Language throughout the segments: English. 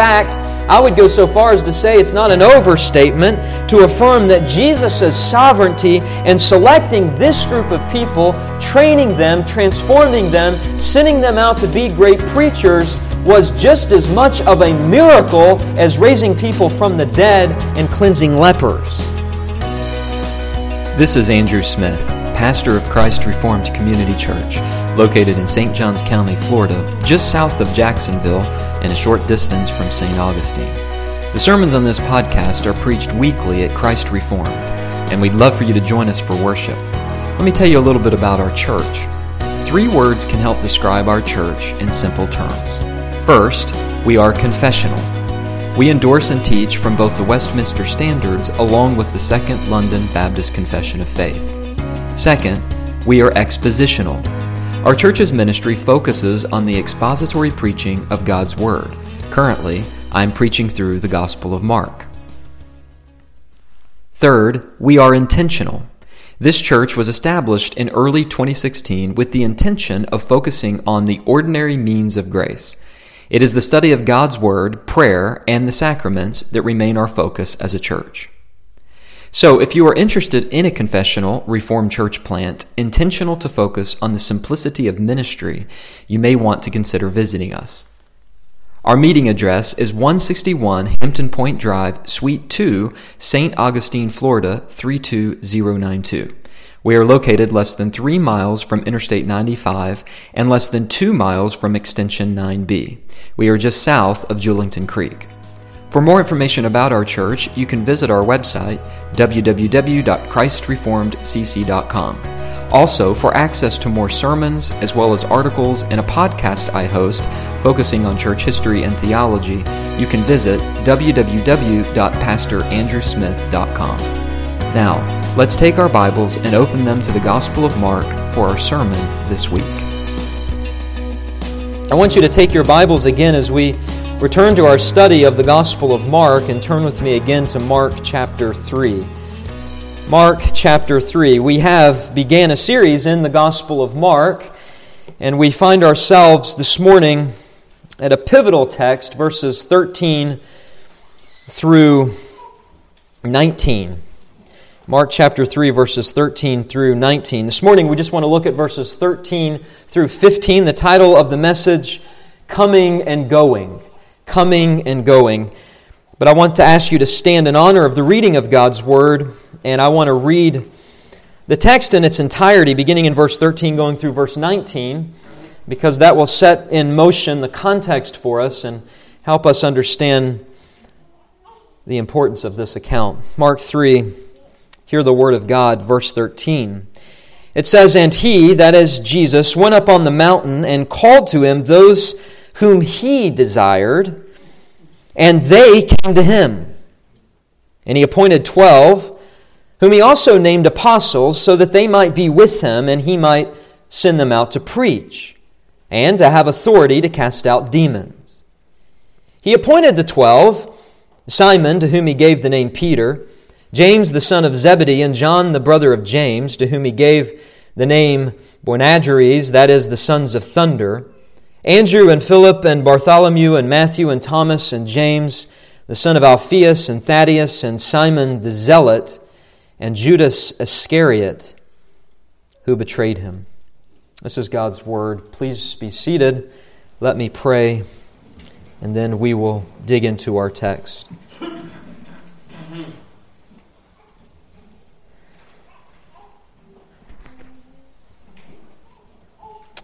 fact, I would go so far as to say it's not an overstatement to affirm that Jesus' sovereignty in selecting this group of people, training them, transforming them, sending them out to be great preachers was just as much of a miracle as raising people from the dead and cleansing lepers. This is Andrew Smith, pastor of Christ Reformed Community Church, located in St. Johns County, Florida, just south of Jacksonville and a short distance from St. Augustine. The sermons on this podcast are preached weekly at Christ Reformed, and we'd love for you to join us for worship. Let me tell you a little bit about our church. Three words can help describe our church in simple terms. First, we are confessional. We endorse and teach from both the Westminster Standards along with the Second London Baptist Confession of Faith. Second, we are expositional. Our church's ministry focuses on the expository preaching of God's Word. Currently, I'm preaching through the Gospel of Mark. Third, we are intentional. This church was established in early 2016 with the intention of focusing on the ordinary means of grace. It is the study of God's Word, prayer, and the sacraments that remain our focus as a church. So, if you are interested in a confessional Reformed church plant intentional to focus on the simplicity of ministry, you may want to consider visiting us. Our meeting address is 161 Hampton Point Drive, Suite 2, St. Augustine, Florida 32092. We are located less than three miles from Interstate 95 and less than two miles from Extension 9B. We are just south of Julington Creek. For more information about our church, you can visit our website, www.christreformedcc.com. Also, for access to more sermons, as well as articles and a podcast I host focusing on church history and theology, you can visit www.pastorandrewsmith.com. Now, let's take our Bibles and open them to the Gospel of Mark for our sermon this week. I want you to take your Bibles again as we return to our study of the Gospel of Mark and turn with me again to Mark chapter 3. Mark chapter 3. We have began a series in the Gospel of Mark and we find ourselves this morning at a pivotal text verses 13 through 19. Mark chapter 3, verses 13 through 19. This morning, we just want to look at verses 13 through 15. The title of the message, Coming and Going. Coming and Going. But I want to ask you to stand in honor of the reading of God's Word, and I want to read the text in its entirety, beginning in verse 13, going through verse 19, because that will set in motion the context for us and help us understand the importance of this account. Mark 3 Hear the word of God, verse 13. It says, And he, that is Jesus, went up on the mountain and called to him those whom he desired, and they came to him. And he appointed twelve, whom he also named apostles, so that they might be with him, and he might send them out to preach, and to have authority to cast out demons. He appointed the twelve Simon, to whom he gave the name Peter James the son of Zebedee, and John the brother of James, to whom he gave the name Boanerges, that is, the sons of thunder, Andrew and Philip and Bartholomew and Matthew and Thomas and James, the son of Alphaeus and Thaddeus and Simon the Zealot, and Judas Iscariot, who betrayed him. This is God's word. Please be seated. Let me pray, and then we will dig into our text.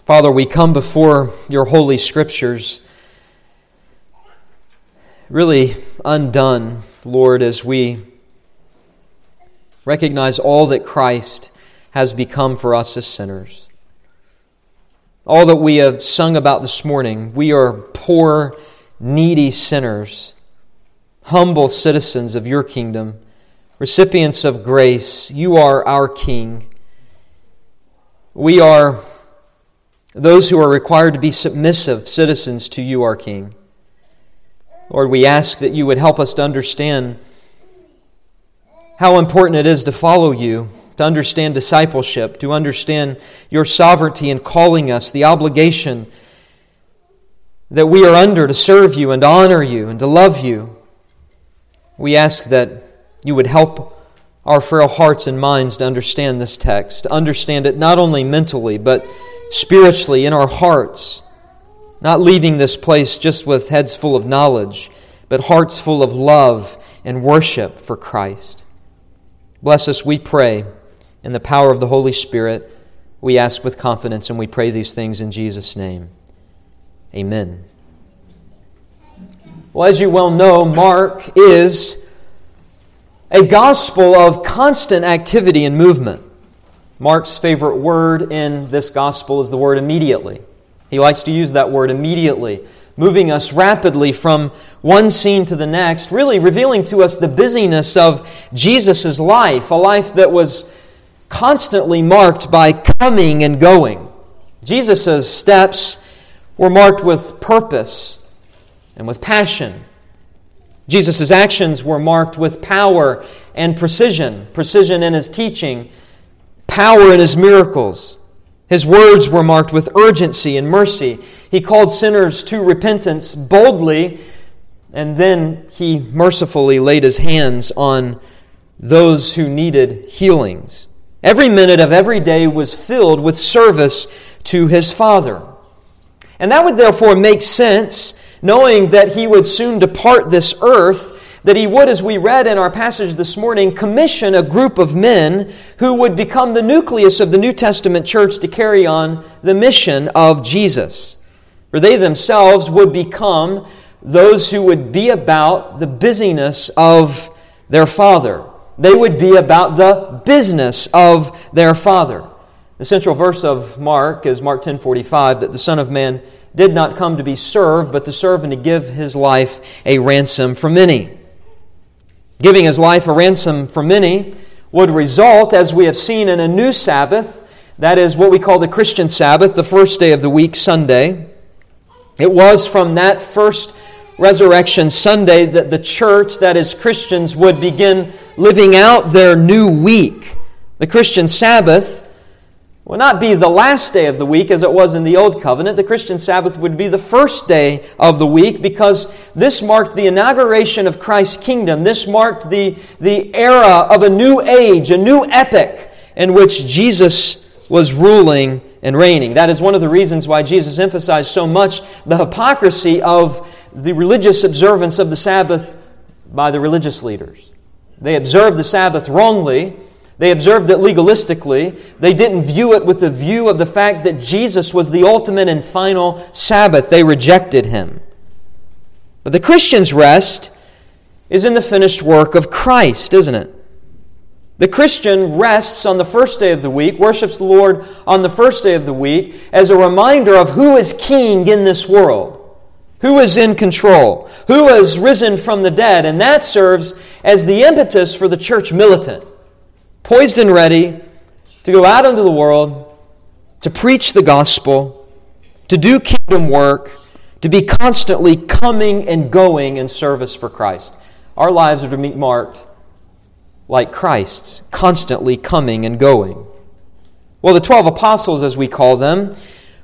Father, we come before your holy scriptures really undone, Lord, as we recognize all that Christ has become for us as sinners. All that we have sung about this morning, we are poor, needy sinners, humble citizens of your kingdom, recipients of grace. You are our King. We are those who are required to be submissive citizens to you, our King. Lord, we ask that you would help us to understand how important it is to follow you, to understand discipleship, to understand your sovereignty in calling us, the obligation that we are under to serve you and to honor you and to love you. We ask that you would help our frail hearts and minds to understand this text, to understand it not only mentally, but spiritually in our hearts, not leaving this place just with heads full of knowledge, but hearts full of love and worship for Christ. Bless us, we pray, in the power of the Holy Spirit. We ask with confidence, and we pray these things in Jesus' name. Amen. Well, as you well know, Mark is a gospel of constant activity and movement. Mark's favorite word in this gospel is the word immediately. He likes to use that word immediately, moving us rapidly from one scene to the next, really revealing to us the busyness of Jesus' life, a life that was constantly marked by coming and going. Jesus' steps were marked with purpose and with passion. Jesus' actions were marked with power and precision precision in his teaching, power in his miracles. His words were marked with urgency and mercy. He called sinners to repentance boldly, and then he mercifully laid his hands on those who needed healings. Every minute of every day was filled with service to his Father. And that would therefore make sense, knowing that he would soon depart this earth, that he would, as we read in our passage this morning, commission a group of men who would become the nucleus of the New Testament church to carry on the mission of Jesus. For they themselves would become those who would be about the busyness of their Father. They would be about the business of their Father. The central verse of Mark is Mark 10:45 that the Son of Man did not come to be served but to serve and to give his life a ransom for many. Giving his life a ransom for many would result as we have seen in a new Sabbath, that is what we call the Christian Sabbath, the first day of the week, Sunday. It was from that first Resurrection Sunday that the church, that is Christians, would begin living out their new week. The Christian Sabbath will not be the last day of the week as it was in the Old Covenant. The Christian Sabbath would be the first day of the week because this marked the inauguration of Christ's kingdom. This marked the, the era of a new age, a new epoch in which Jesus was ruling and reigning. That is one of the reasons why Jesus emphasized so much the hypocrisy of the religious observance of the Sabbath by the religious leaders. They observed the Sabbath wrongly they observed it legalistically. They didn't view it with the view of the fact that Jesus was the ultimate and final Sabbath. They rejected him. But the Christian's rest is in the finished work of Christ, isn't it? The Christian rests on the first day of the week, worships the Lord on the first day of the week, as a reminder of who is king in this world, who is in control, who has risen from the dead, and that serves as the impetus for the church militant poised and ready to go out into the world, to preach the gospel, to do kingdom work, to be constantly coming and going in service for Christ. Our lives are to be marked like Christ's, constantly coming and going. Well, the 12 apostles, as we call them,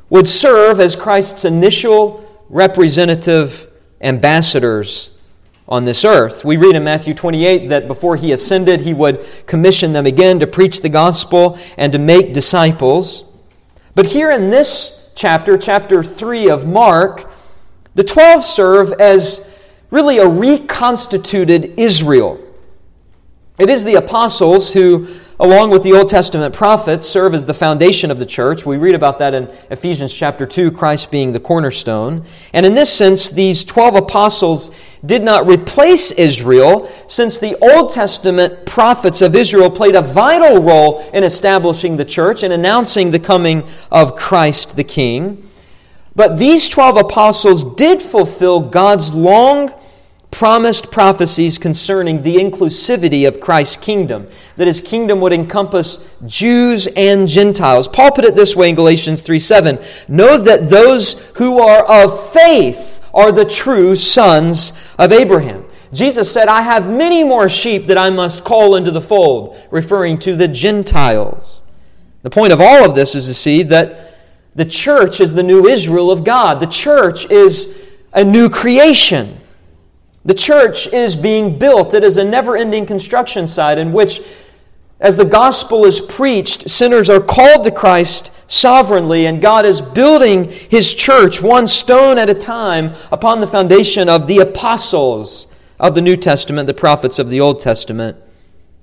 would serve as Christ's initial representative ambassadors on this earth. We read in Matthew 28 that before he ascended, he would commission them again to preach the gospel and to make disciples. But here in this chapter, chapter 3 of Mark, the 12 serve as really a reconstituted Israel. It is the apostles who along with the Old Testament prophets, serve as the foundation of the church. We read about that in Ephesians chapter 2, Christ being the cornerstone. And in this sense, these 12 apostles did not replace Israel, since the Old Testament prophets of Israel played a vital role in establishing the church and announcing the coming of Christ the King. But these 12 apostles did fulfill God's long promised prophecies concerning the inclusivity of Christ's kingdom, that his kingdom would encompass Jews and Gentiles. Paul put it this way in Galatians 3 7 Know that those who are of faith are the true sons of Abraham. Jesus said, I have many more sheep that I must call into the fold, referring to the Gentiles. The point of all of this is to see that The church is the new Israel of God. The church is a new creation. The church is being built. It is a never ending construction site in which, as the gospel is preached, sinners are called to Christ sovereignly, and God is building His church one stone at a time upon the foundation of the apostles of the New Testament, the prophets of the Old Testament.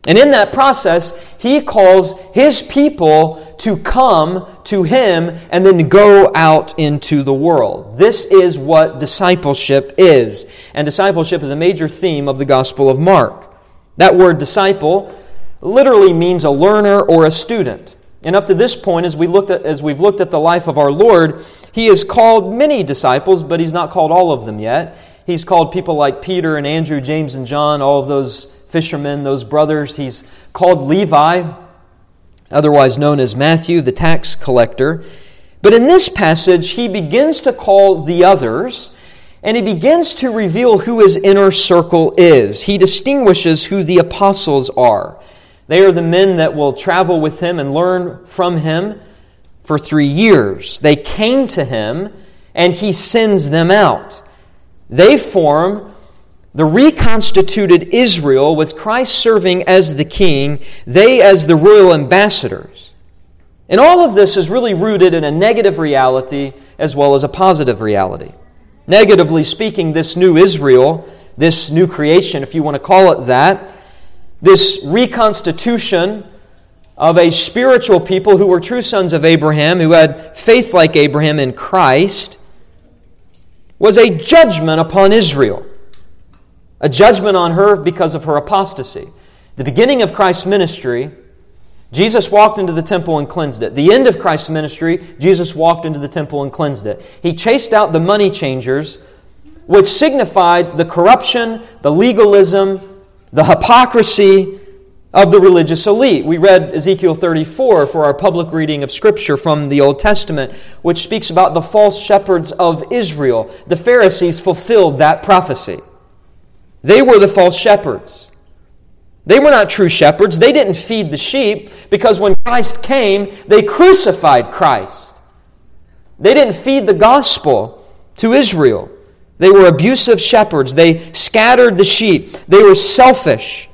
And in that process, he calls his people to come to him and then go out into the world. This is what discipleship is. And discipleship is a major theme of the Gospel of Mark. That word disciple literally means a learner or a student. And up to this point, as, we looked at, as we've looked at the life of our Lord, he has called many disciples, but he's not called all of them yet. He's called people like Peter and Andrew, James and John, all of those fishermen, those brothers. He's called Levi, otherwise known as Matthew, the tax collector. But in this passage, he begins to call the others, and he begins to reveal who his inner circle is. He distinguishes who the apostles are. They are the men that will travel with him and learn from him for three years. They came to him, and he sends them out. They form the reconstituted Israel, with Christ serving as the king, they as the royal ambassadors. And all of this is really rooted in a negative reality as well as a positive reality. Negatively speaking, this new Israel, this new creation, if you want to call it that, this reconstitution of a spiritual people who were true sons of Abraham, who had faith like Abraham in Christ, was a judgment upon Israel a judgment on her because of her apostasy. The beginning of Christ's ministry, Jesus walked into the temple and cleansed it. The end of Christ's ministry, Jesus walked into the temple and cleansed it. He chased out the money changers, which signified the corruption, the legalism, the hypocrisy of the religious elite. We read Ezekiel 34 for our public reading of Scripture from the Old Testament, which speaks about the false shepherds of Israel. The Pharisees fulfilled that prophecy. They were the false shepherds. They were not true shepherds. They didn't feed the sheep because when Christ came, they crucified Christ. They didn't feed the gospel to Israel. They were abusive shepherds. They scattered the sheep. They were selfish.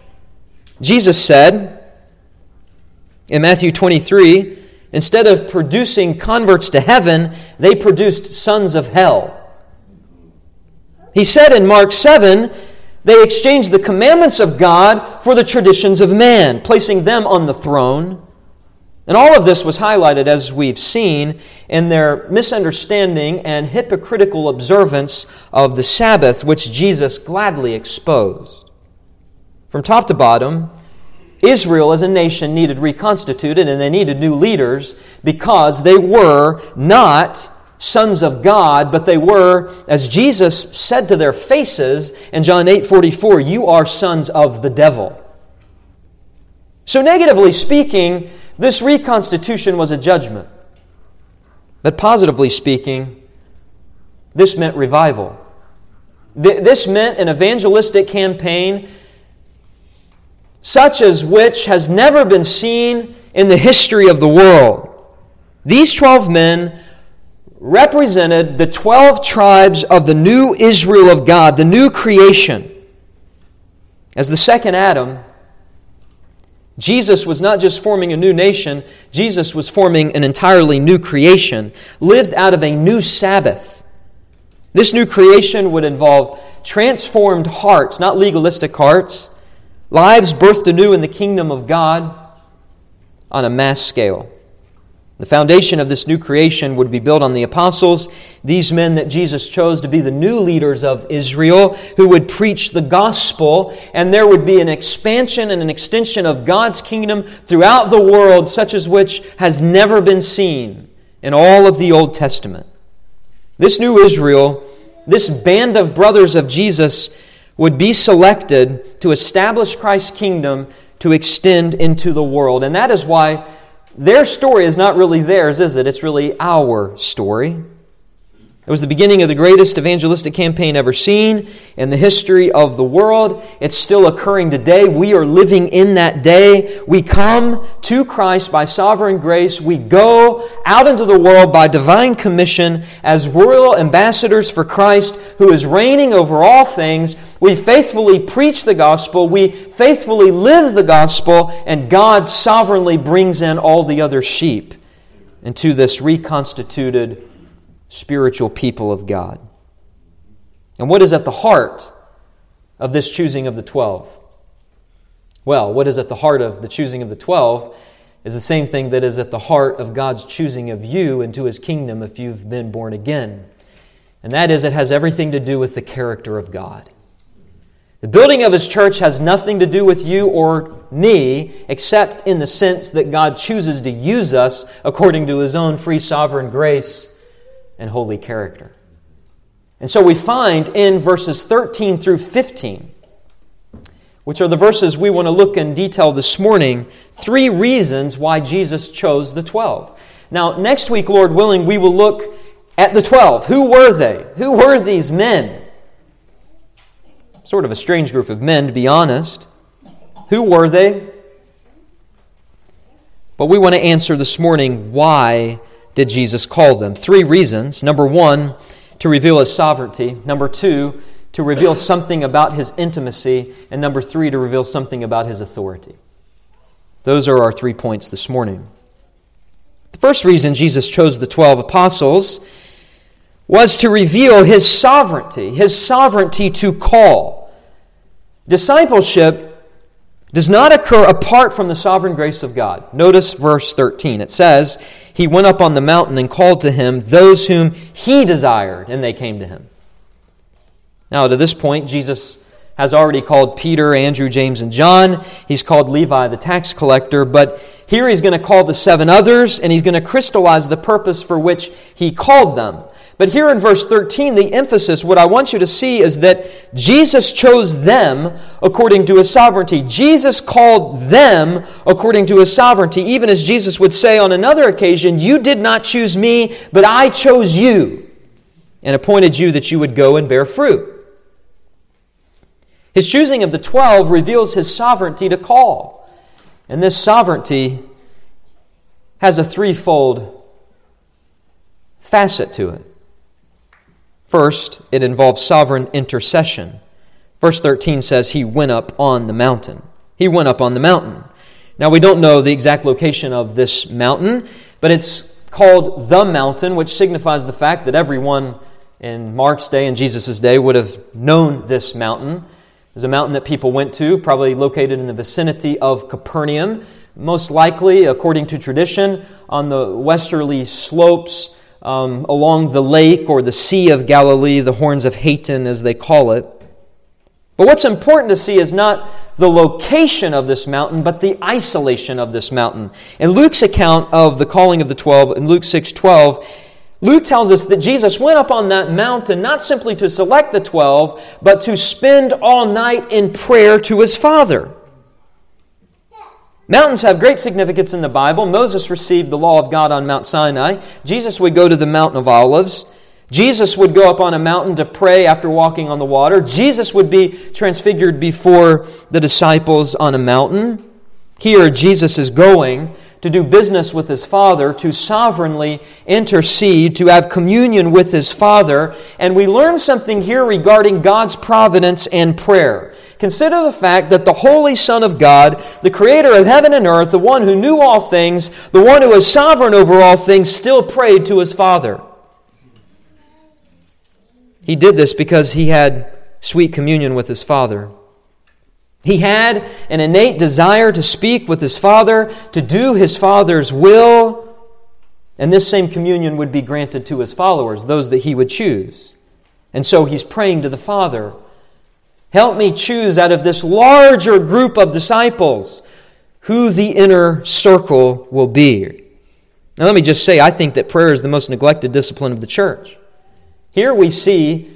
Jesus said in Matthew 23 instead of producing converts to heaven, they produced sons of hell. He said in Mark 7 they exchanged the commandments of God for the traditions of man, placing them on the throne. And all of this was highlighted, as we've seen, in their misunderstanding and hypocritical observance of the Sabbath, which Jesus gladly exposed. From top to bottom, Israel as a nation needed reconstituted and they needed new leaders because they were not sons of God, but they were, as Jesus said to their faces in John 8 44, you are sons of the devil. So, negatively speaking, this reconstitution was a judgment. But positively speaking, this meant revival. This meant an evangelistic campaign such as which has never been seen in the history of the world. These 12 men represented the 12 tribes of the new Israel of God, the new creation. As the second Adam, Jesus was not just forming a new nation, Jesus was forming an entirely new creation, lived out of a new Sabbath. This new creation would involve transformed hearts, not legalistic hearts, lives birthed anew in the kingdom of God on a mass scale. The foundation of this new creation would be built on the apostles, these men that Jesus chose to be the new leaders of Israel, who would preach the gospel, and there would be an expansion and an extension of God's kingdom throughout the world, such as which has never been seen in all of the Old Testament. This new Israel, this band of brothers of Jesus, would be selected to establish Christ's kingdom to extend into the world. And that is why their story is not really theirs, is it? It's really our story. It was the beginning of the greatest evangelistic campaign ever seen in the history of the world. It's still occurring today. We are living in that day. We come to Christ by sovereign grace. We go out into the world by divine commission as royal ambassadors for Christ who is reigning over all things. We faithfully preach the gospel. We faithfully live the gospel and God sovereignly brings in all the other sheep into this reconstituted spiritual people of God. And what is at the heart of this choosing of the 12? Well, what is at the heart of the choosing of the 12 is the same thing that is at the heart of God's choosing of you into his kingdom if you've been born again. And that is, it has everything to do with the character of God. The building of his church has nothing to do with you or me, except in the sense that God chooses to use us according to his own free sovereign grace and holy character. And so we find in verses 13 through 15, which are the verses we want to look in detail this morning, three reasons why Jesus chose the 12. Now, next week, Lord willing, we will look at the 12. Who were they? Who were these men? Sort of a strange group of men, to be honest. Who were they? But we want to answer this morning why did Jesus call them? Three reasons. Number one, to reveal his sovereignty. Number two, to reveal something about his intimacy. And number three, to reveal something about his authority. Those are our three points this morning. The first reason Jesus chose the 12 apostles was to reveal his sovereignty, his sovereignty to call. Discipleship does not occur apart from the sovereign grace of God. Notice verse 13. It says, He went up on the mountain and called to him those whom he desired, and they came to him. Now, to this point, Jesus has already called Peter, Andrew, James, and John. He's called Levi the tax collector, but here he's going to call the seven others, and he's going to crystallize the purpose for which he called them. But here in verse 13, the emphasis, what I want you to see is that Jesus chose them according to his sovereignty. Jesus called them according to his sovereignty, even as Jesus would say on another occasion, You did not choose me, but I chose you and appointed you that you would go and bear fruit. His choosing of the twelve reveals his sovereignty to call. And this sovereignty has a threefold facet to it. First, it involves sovereign intercession. Verse 13 says, He went up on the mountain. He went up on the mountain. Now, we don't know the exact location of this mountain, but it's called the mountain, which signifies the fact that everyone in Mark's day and Jesus' day would have known this mountain. It's a mountain that people went to, probably located in the vicinity of Capernaum, most likely, according to tradition, on the westerly slopes um, along the lake or the Sea of Galilee, the Horns of Hattin, as they call it. But what's important to see is not the location of this mountain, but the isolation of this mountain. In Luke's account of the calling of the twelve, in Luke 6 12, Luke tells us that Jesus went up on that mountain not simply to select the twelve, but to spend all night in prayer to his Father. Mountains have great significance in the Bible. Moses received the law of God on Mount Sinai. Jesus would go to the Mountain of Olives. Jesus would go up on a mountain to pray after walking on the water. Jesus would be transfigured before the disciples on a mountain. Here, Jesus is going to do business with his Father, to sovereignly intercede, to have communion with his Father. And we learn something here regarding God's providence and prayer. Consider the fact that the Holy Son of God, the Creator of heaven and earth, the one who knew all things, the one who is sovereign over all things, still prayed to his Father. He did this because he had sweet communion with his Father. He had an innate desire to speak with his Father, to do his Father's will, and this same communion would be granted to his followers, those that he would choose. And so he's praying to the Father Help me choose out of this larger group of disciples who the inner circle will be. Now, let me just say, I think that prayer is the most neglected discipline of the church. Here we see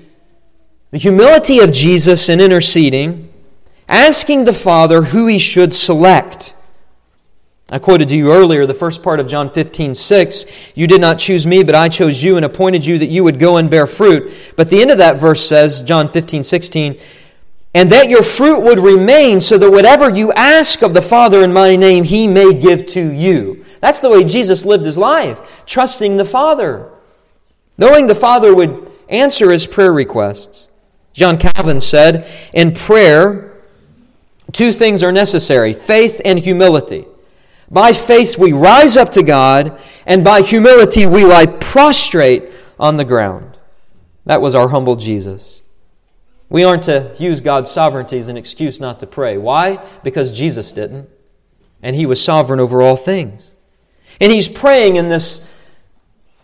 the humility of Jesus in interceding asking the Father who he should select. I quoted to you earlier the first part of John 15, 6. You did not choose me, but I chose you and appointed you that you would go and bear fruit. But the end of that verse says, John 15, 16, and that your fruit would remain so that whatever you ask of the Father in my name, he may give to you. That's the way Jesus lived his life, trusting the Father, knowing the Father would answer his prayer requests. John Calvin said, In prayer, two things are necessary faith and humility. By faith, we rise up to God, and by humility, we lie prostrate on the ground. That was our humble Jesus. We aren't to use God's sovereignty as an excuse not to pray. Why? Because Jesus didn't, and He was sovereign over all things. And He's praying in this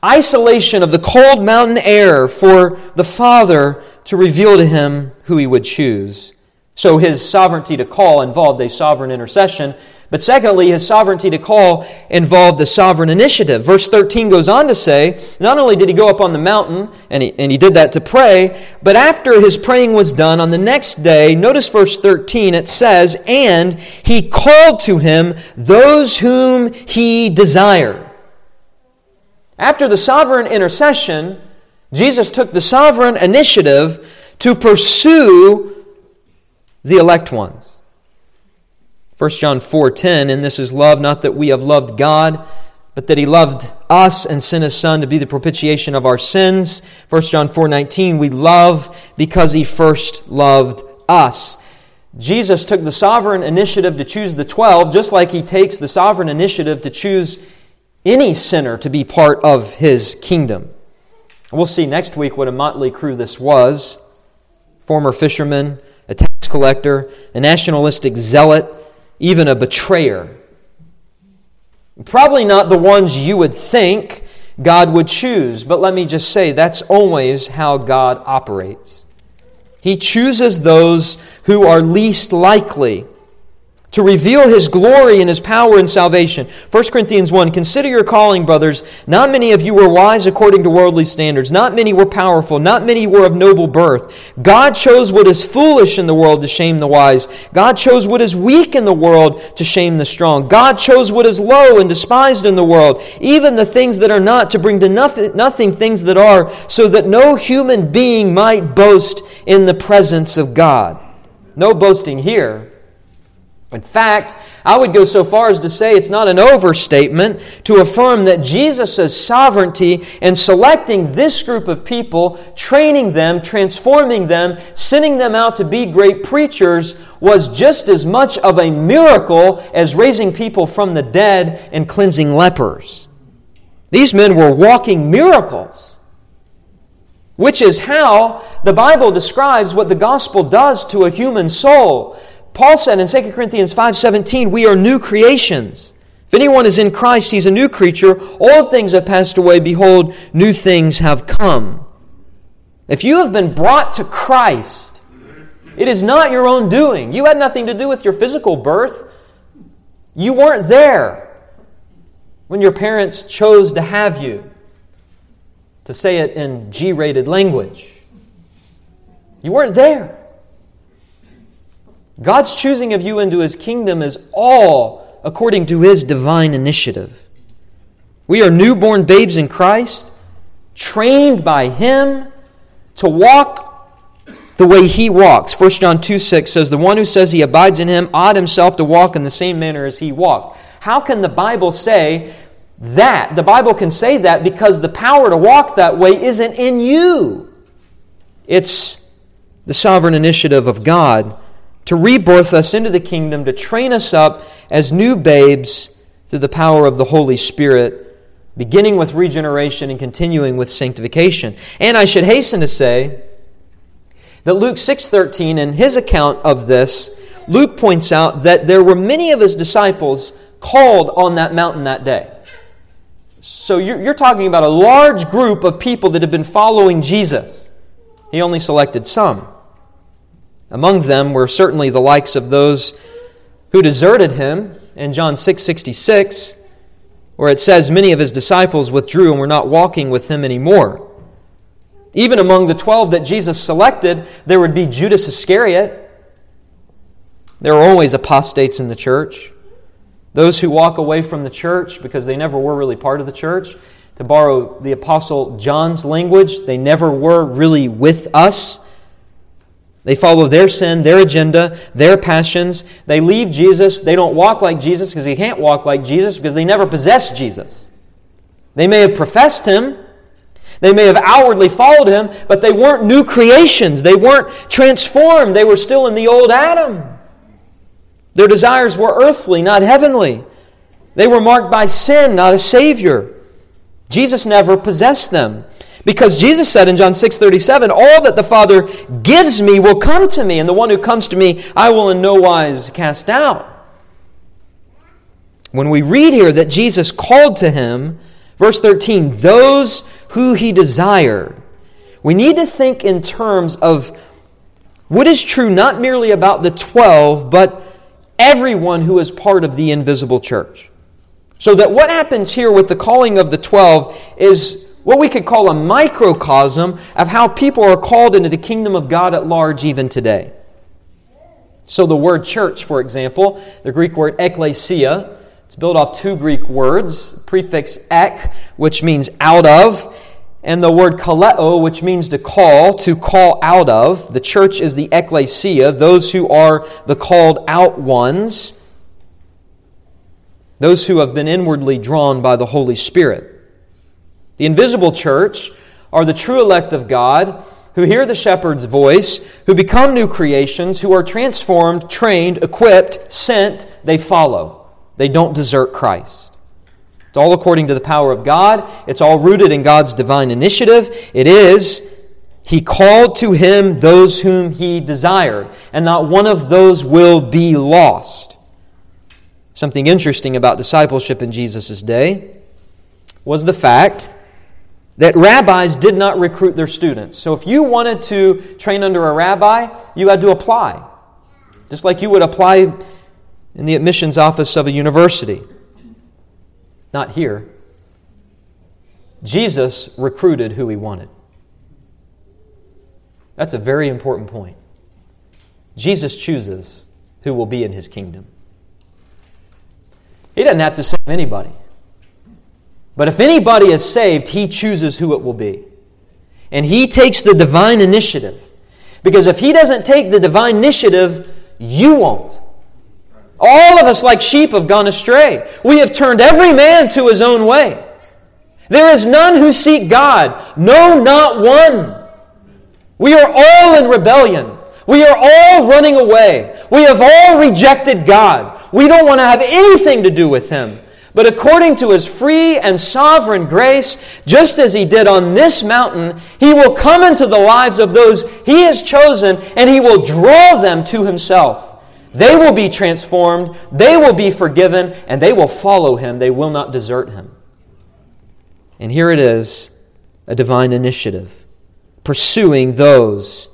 isolation of the cold mountain air for the Father to reveal to Him who He would choose. So His sovereignty to call involved a sovereign intercession but secondly, his sovereignty to call involved the sovereign initiative. Verse 13 goes on to say, not only did he go up on the mountain, and he, and he did that to pray, but after his praying was done on the next day, notice verse 13, it says, And he called to him those whom he desired. After the sovereign intercession, Jesus took the sovereign initiative to pursue the elect ones. 1 John 4:10 and this is love not that we have loved God but that he loved us and sent his son to be the propitiation of our sins. 1 John 4:19 we love because he first loved us. Jesus took the sovereign initiative to choose the 12 just like he takes the sovereign initiative to choose any sinner to be part of his kingdom. We'll see next week what a motley crew this was. Former tax collector a nationalistic zealot even a betrayer. Probably not the ones you would think God would choose, but let me just say that's always how God operates. He chooses those who are least likely to reveal his glory and his power and salvation. 1 Corinthians 1 Consider your calling, brothers. Not many of you were wise according to worldly standards. Not many were powerful. Not many were of noble birth. God chose what is foolish in the world to shame the wise. God chose what is weak in the world to shame the strong. God chose what is low and despised in the world, even the things that are not, to bring to nothing, nothing things that are, so that no human being might boast in the presence of God. No boasting here in fact, I would go so far as to say it's not an overstatement to affirm that Jesus' sovereignty in selecting this group of people, training them, transforming them, sending them out to be great preachers was just as much of a miracle as raising people from the dead and cleansing lepers. These men were walking miracles, which is how the Bible describes what the gospel does to a human soul. Paul said in 2 Corinthians 5:17, "We are new creations. If anyone is in Christ, he's a new creature. All things have passed away; behold, new things have come." If you have been brought to Christ, it is not your own doing. You had nothing to do with your physical birth. You weren't there when your parents chose to have you. To say it in G rated language, you weren't there. God's choosing of you into his kingdom is all according to his divine initiative. We are newborn babes in Christ, trained by him to walk the way he walks. 1 John 2 6 says, The one who says he abides in him ought himself to walk in the same manner as he walked. How can the Bible say that? The Bible can say that because the power to walk that way isn't in you. It's the sovereign initiative of God to rebirth us into the kingdom, to train us up as new babes through the power of the Holy Spirit, beginning with regeneration and continuing with sanctification. And I should hasten to say that Luke 6:13 in his account of this, Luke points out that there were many of his disciples called on that mountain that day. So you're, you're talking about a large group of people that had been following Jesus. He only selected some. Among them were certainly the likes of those who deserted him in John 6:66, where it says many of his disciples withdrew and were not walking with him anymore. Even among the 12 that Jesus selected, there would be Judas Iscariot. There are always apostates in the church. Those who walk away from the church because they never were really part of the church, to borrow the Apostle John's language, they never were really with us. They follow their sin, their agenda, their passions. They leave Jesus. They don't walk like Jesus because they can't walk like Jesus because they never possessed Jesus. They may have professed him, they may have outwardly followed him, but they weren't new creations. They weren't transformed. They were still in the old Adam. Their desires were earthly, not heavenly. They were marked by sin, not a Savior. Jesus never possessed them. Because Jesus said in John 6:37, "All that the Father gives me will come to me, and the one who comes to me I will in no wise cast out." When we read here that Jesus called to him, verse 13, those who he desired, we need to think in terms of what is true not merely about the 12, but everyone who is part of the invisible church. So that what happens here with the calling of the 12 is what we could call a microcosm of how people are called into the kingdom of God at large even today. So, the word church, for example, the Greek word ekklesia, it's built off two Greek words, prefix ek, which means out of, and the word kaleo, which means to call, to call out of. The church is the ekklesia, those who are the called out ones, those who have been inwardly drawn by the Holy Spirit. The invisible church are the true elect of God who hear the shepherd's voice, who become new creations, who are transformed, trained, equipped, sent, they follow. They don't desert Christ. It's all according to the power of God. It's all rooted in God's divine initiative. It is, He called to Him those whom He desired, and not one of those will be lost. Something interesting about discipleship in Jesus' day was the fact that rabbis did not recruit their students. So if you wanted to train under a rabbi, you had to apply. Just like you would apply in the admissions office of a university. Not here. Jesus recruited who he wanted. That's a very important point. Jesus chooses who will be in his kingdom. He doesn't have to save anybody. But if anybody is saved, he chooses who it will be. And he takes the divine initiative. Because if he doesn't take the divine initiative, you won't. All of us, like sheep, have gone astray. We have turned every man to his own way. There is none who seek God, no, not one. We are all in rebellion. We are all running away. We have all rejected God. We don't want to have anything to do with Him. But according to his free and sovereign grace, just as he did on this mountain, he will come into the lives of those he has chosen and he will draw them to himself. They will be transformed, they will be forgiven, and they will follow him. They will not desert him. And here it is a divine initiative pursuing those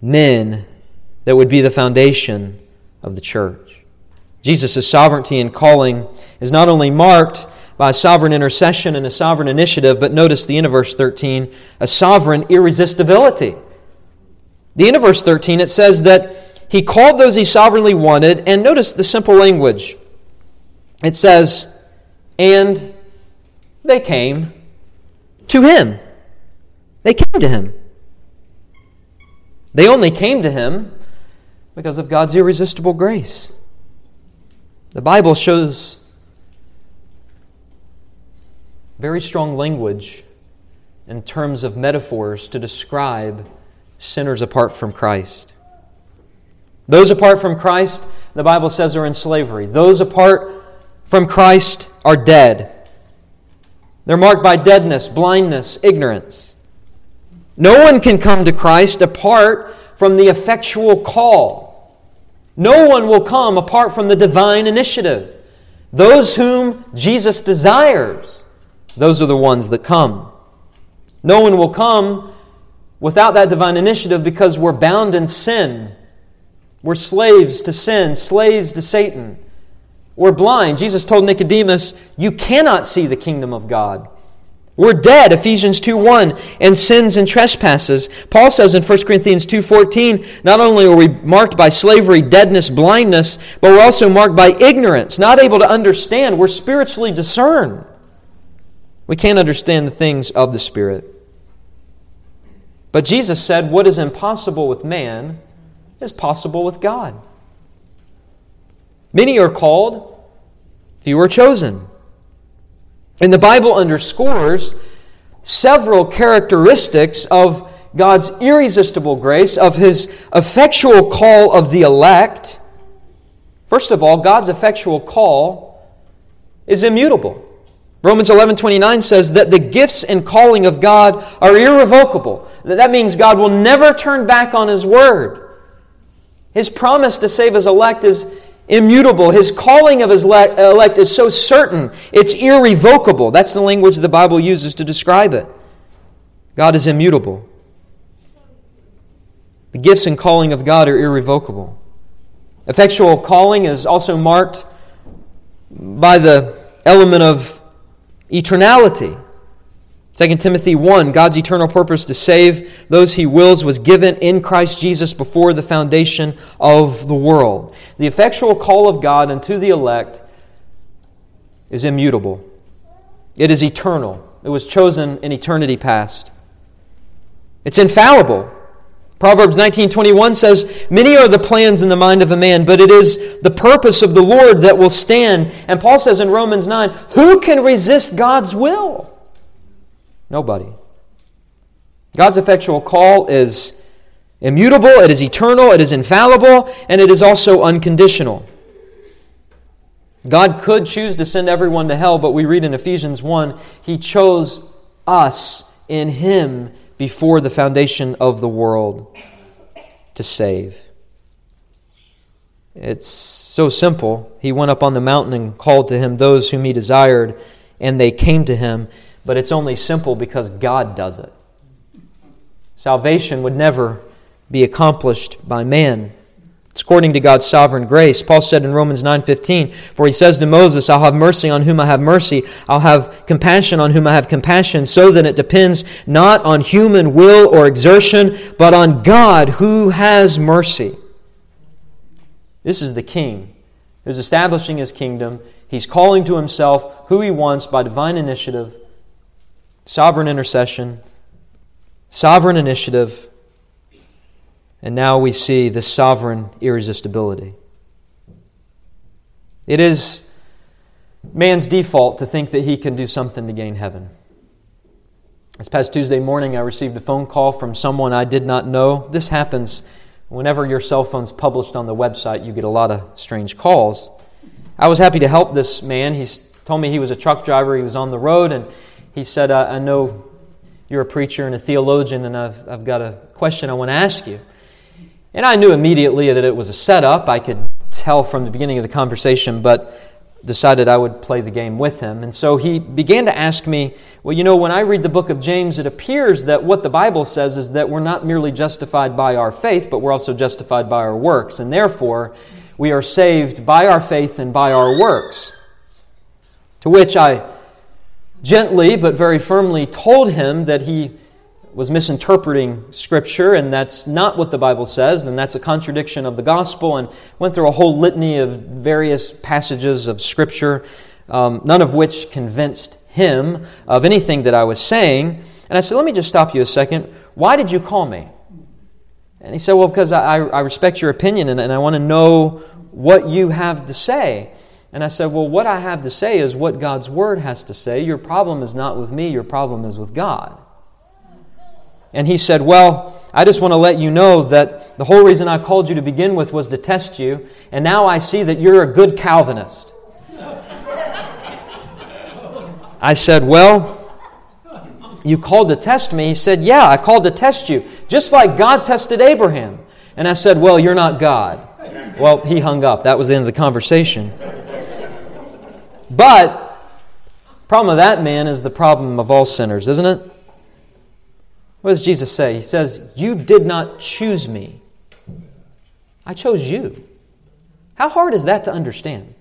men that would be the foundation of the church. Jesus' sovereignty and calling is not only marked by sovereign intercession and a sovereign initiative, but notice the end of verse 13, a sovereign irresistibility. The end of verse 13, it says that he called those he sovereignly wanted, and notice the simple language. It says, and they came to him. They came to him. They only came to him because of God's irresistible grace. The Bible shows very strong language in terms of metaphors to describe sinners apart from Christ. Those apart from Christ, the Bible says, are in slavery. Those apart from Christ are dead. They're marked by deadness, blindness, ignorance. No one can come to Christ apart from the effectual call no one will come apart from the divine initiative. Those whom Jesus desires, those are the ones that come. No one will come without that divine initiative because we're bound in sin. We're slaves to sin, slaves to Satan. We're blind. Jesus told Nicodemus, You cannot see the kingdom of God We're dead, Ephesians 2 1, and sins and trespasses. Paul says in 1 Corinthians 2.14, not only are we marked by slavery, deadness, blindness, but we're also marked by ignorance, not able to understand. We're spiritually discerned. We can't understand the things of the Spirit. But Jesus said, What is impossible with man is possible with God. Many are called, few are chosen. And the Bible underscores several characteristics of God's irresistible grace, of his effectual call of the elect. First of all, God's effectual call is immutable. Romans 11:29 says that the gifts and calling of God are irrevocable. That means God will never turn back on his word. His promise to save his elect is immutable. His calling of his elect is so certain, it's irrevocable. That's the language the Bible uses to describe it. God is immutable. The gifts and calling of God are irrevocable. Effectual calling is also marked by the element of eternality. 2 Timothy 1 God's eternal purpose to save those he wills was given in Christ Jesus before the foundation of the world. The effectual call of God unto the elect is immutable, it is eternal. It was chosen in eternity past. It's infallible. Proverbs 19:21 says, "Many are the plans in the mind of a man, but it is the purpose of the Lord that will stand." And Paul says in Romans 9, "Who can resist God's will?" Nobody. God's effectual call is immutable, it is eternal, it is infallible, and it is also unconditional. God could choose to send everyone to hell, but we read in Ephesians 1 He chose us in Him before the foundation of the world to save. It's so simple. He went up on the mountain and called to him those whom he desired, and they came to him but it's only simple because God does it. Salvation would never be accomplished by man. It's according to God's sovereign grace. Paul said in Romans 9:15, "For he says to Moses, I'll have mercy on whom I have mercy, I'll have compassion on whom I have compassion, so that it depends not on human will or exertion, but on God who has mercy." This is the king who's establishing his kingdom. He's calling to himself who he wants by divine initiative sovereign intercession, sovereign initiative, and now we see the sovereign irresistibility. It is man's default to think that he can do something to gain heaven. This past Tuesday morning, I received a phone call from someone I did not know. This happens whenever your cell phone's published on the website, you get a lot of strange calls. I was happy to help this man. He told me he was a truck driver, he was on the road, and he said, I, I know you're a preacher and a theologian, and I've, I've got a question I want to ask you. And I knew immediately that it was a setup. I could tell from the beginning of the conversation, but decided I would play the game with him. And so he began to ask me, Well, you know, when I read the book of James, it appears that what the Bible says is that we're not merely justified by our faith, but we're also justified by our works. And therefore, we are saved by our faith and by our works. To which I gently but very firmly told him that he was misinterpreting Scripture, and that's not what the Bible says, and that's a contradiction of the gospel, and went through a whole litany of various passages of Scripture, um, none of which convinced him of anything that I was saying. And I said, Let me just stop you a second. Why did you call me? And he said, Well, because I, I respect your opinion and, and I want to know what you have to say. And I said, Well, what I have to say is what God's Word has to say. Your problem is not with me, your problem is with God. And he said, Well, I just want to let you know that the whole reason I called you to begin with was to test you, and now I see that you're a good Calvinist. I said, Well, you called to test me? He said, Yeah, I called to test you, just like God tested Abraham. And I said, Well, you're not God. Well, he hung up. That was the end of the conversation. But problem of that man is the problem of all sinners, isn't it? What does Jesus say? He says, You did not choose me. I chose you. How hard is that to understand?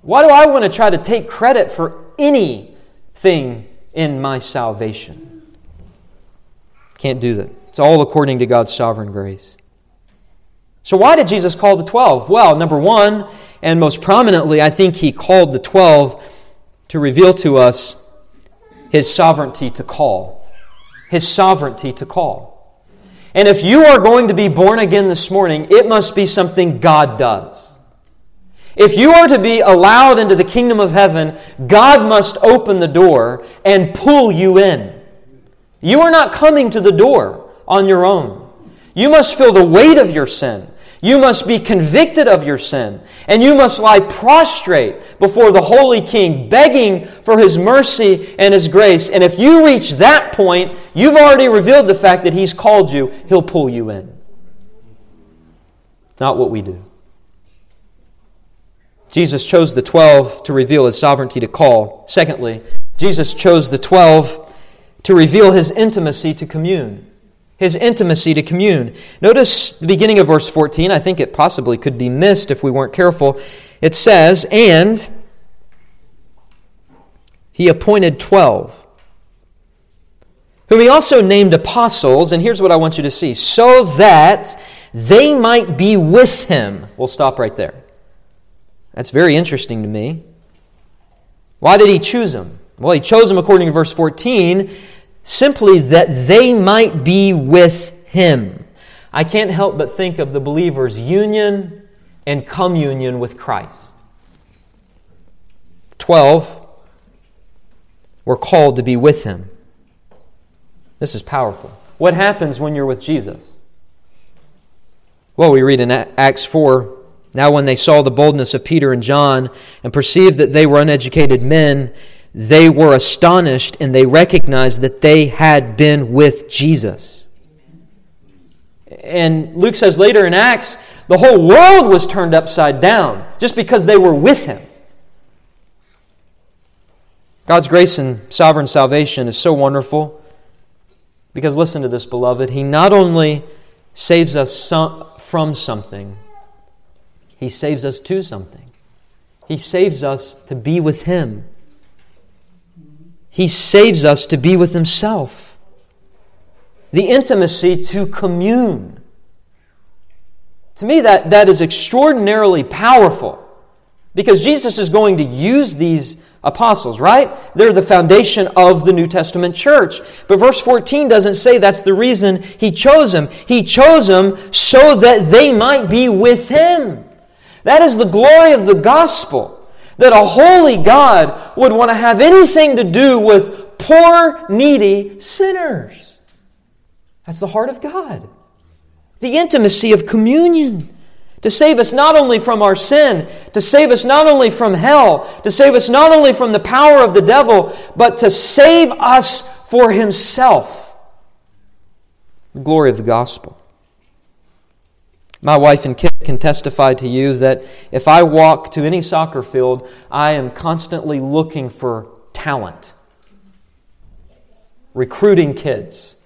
Why do I want to try to take credit for anything in my salvation. Can't do that. It's all according to God's sovereign grace. So, why did Jesus call the 12? Well, number one, and most prominently, I think he called the 12 to reveal to us his sovereignty to call. His sovereignty to call. And if you are going to be born again this morning, it must be something God does. If you are to be allowed into the kingdom of heaven, God must open the door and pull you in. You are not coming to the door on your own. You must feel the weight of your sin. You must be convicted of your sin. And you must lie prostrate before the Holy King, begging for His mercy and His grace. And if you reach that point, you've already revealed the fact that He's called you. He'll pull you in. Not what we do. Jesus chose the twelve to reveal His sovereignty to call. Secondly, Jesus chose the twelve to reveal His intimacy to commune his intimacy to commune. Notice the beginning of verse 14. I think it possibly could be missed if we weren't careful. It says, And he appointed 12, whom he also named apostles. And here's what I want you to see so that they might be with him. We'll stop right there. That's very interesting to me. Why did he choose them? Well, he chose them according to verse 14 simply that they might be with him. I can't help but think of the believer's union and communion with Christ. Twelve were called to be with him. This is powerful. What happens when you're with Jesus? Well, we read in Acts 4 Now, when they saw the boldness of Peter and John and perceived that they were uneducated men, they were astonished and they recognized that they had been with Jesus. And Luke says later in Acts, the whole world was turned upside down just because they were with him. God's grace and sovereign salvation is so wonderful because, listen to this, beloved. He not only saves us some, from something, He saves us to something. He saves us to be with Him. He saves us to be with Himself. The intimacy to commune. To me, that, that is extraordinarily powerful because Jesus is going to use these apostles, right? They're the foundation of the New Testament church. But verse 14 doesn't say that's the reason He chose them. He chose them so that they might be with Him. That is the glory of the gospel that a holy God would want to have anything to do with poor, needy sinners. That's the heart of God. The intimacy of communion. To save us not only from our sin, to save us not only from hell, to save us not only from the power of the devil, but to save us for himself. The glory of the gospel. My wife and kids can testify to you that if I walk to any soccer field, I am constantly looking for talent, recruiting kids.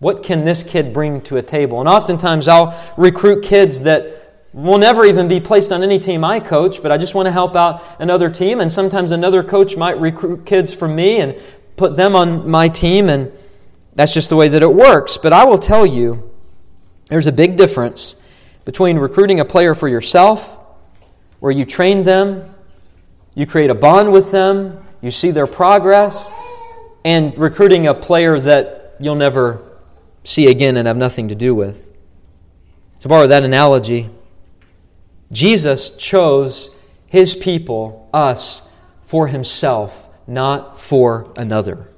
What can this kid bring to a table? And oftentimes I'll recruit kids that will never even be placed on any team I coach, but I just want to help out another team. And sometimes another coach might recruit kids from me and put them on my team, and that's just the way that it works. But I will tell you, there's a big difference between recruiting a player for yourself, where you train them, you create a bond with them, you see their progress, and recruiting a player that you'll never see again and have nothing to do with. To borrow that analogy, Jesus chose his people, us, for himself, not for another.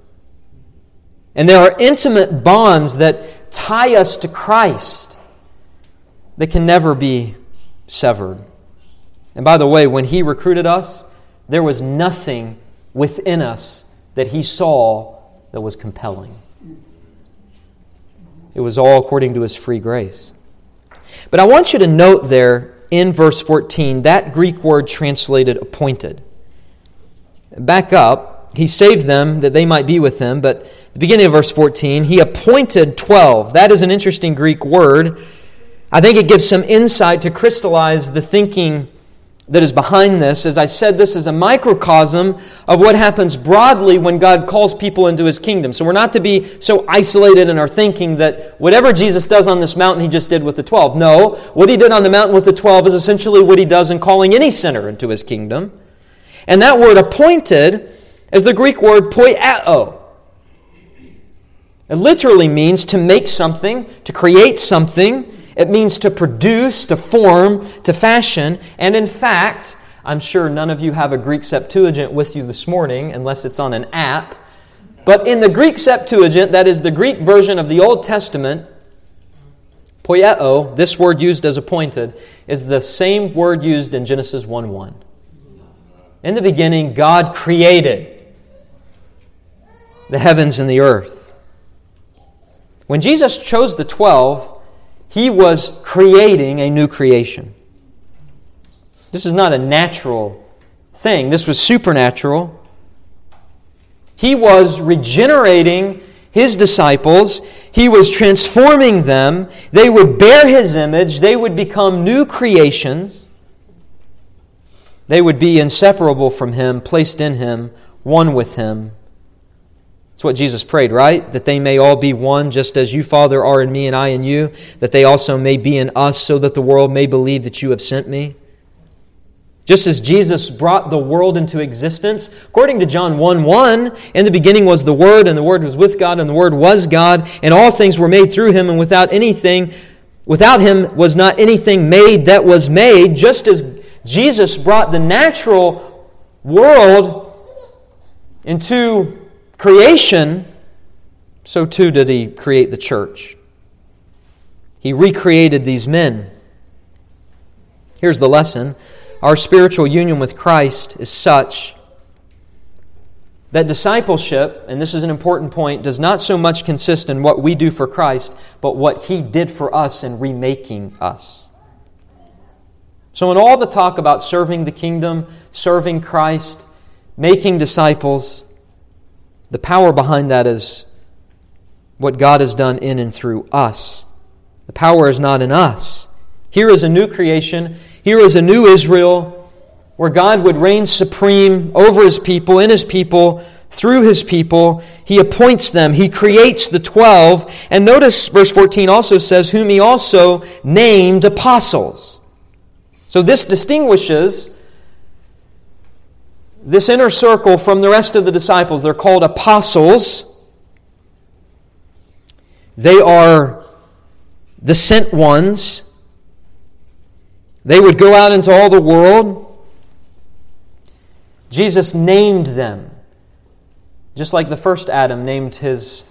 And there are intimate bonds that tie us to Christ that can never be severed. And by the way, when He recruited us, there was nothing within us that He saw that was compelling. It was all according to His free grace. But I want you to note there in verse 14 that Greek word translated appointed. Back up, he saved them that they might be with him. But the beginning of verse 14, he appointed 12. That is an interesting Greek word. I think it gives some insight to crystallize the thinking that is behind this. As I said, this is a microcosm of what happens broadly when God calls people into his kingdom. So we're not to be so isolated in our thinking that whatever Jesus does on this mountain, he just did with the 12. No, what he did on the mountain with the 12 is essentially what he does in calling any sinner into his kingdom. And that word appointed is the Greek word poieo. It literally means to make something, to create something. It means to produce, to form, to fashion. And in fact, I'm sure none of you have a Greek Septuagint with you this morning, unless it's on an app. But in the Greek Septuagint, that is the Greek version of the Old Testament, poieo, this word used as appointed, is the same word used in Genesis 1 1. In the beginning, God created the heavens and the earth. When Jesus chose the 12, he was creating a new creation. This is not a natural thing, this was supernatural. He was regenerating his disciples, he was transforming them. They would bear his image, they would become new creations. They would be inseparable from him, placed in him, one with him. That's what Jesus prayed, right? That they may all be one, just as you, Father, are in me and I in you, that they also may be in us, so that the world may believe that you have sent me. Just as Jesus brought the world into existence, according to John 1 1, in the beginning was the Word, and the Word was with God, and the Word was God, and all things were made through him, and without anything, without him was not anything made that was made, just as Jesus brought the natural world into creation, so too did he create the church. He recreated these men. Here's the lesson our spiritual union with Christ is such that discipleship, and this is an important point, does not so much consist in what we do for Christ, but what He did for us in remaking us. So, in all the talk about serving the kingdom, serving Christ, making disciples, the power behind that is what God has done in and through us. The power is not in us. Here is a new creation. Here is a new Israel where God would reign supreme over his people, in his people, through his people. He appoints them. He creates the twelve. And notice verse 14 also says, Whom he also named apostles. So this distinguishes this inner circle from the rest of the disciples. They're called apostles. They are the sent ones. They would go out into all the world. Jesus named them, just like the first Adam named his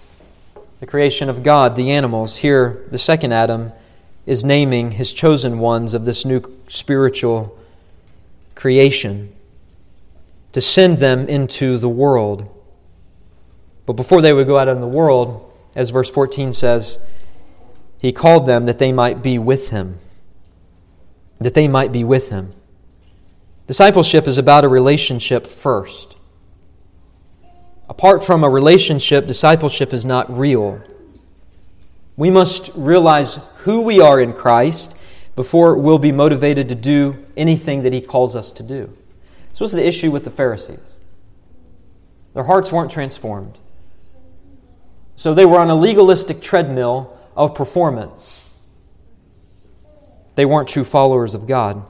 the creation of God, the animals. Here, the second Adam is naming his chosen ones of this new spiritual creation to send them into the world. But before they would go out in the world, as verse 14 says, he called them that they might be with him. That they might be with him. Discipleship is about a relationship first. Apart from a relationship, discipleship is not real. We must realize who we are in Christ before we'll be motivated to do anything that he calls us to do. This was the issue with the Pharisees. Their hearts weren't transformed. So they were on a legalistic treadmill of performance. They weren't true followers of God.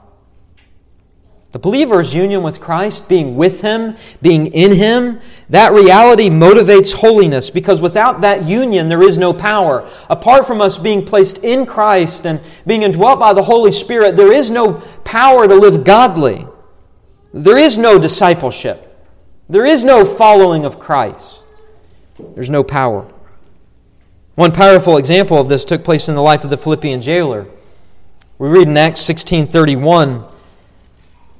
The believer's union with Christ, being with Him, being in Him, that reality motivates holiness because without that union, there is no power. Apart from us being placed in Christ and being indwelt by the Holy Spirit, there is no power to live godly. There is no discipleship. There is no following of Christ. There's no power. One powerful example of this took place in the life of the Philippian jailer. We read in Acts 16:31,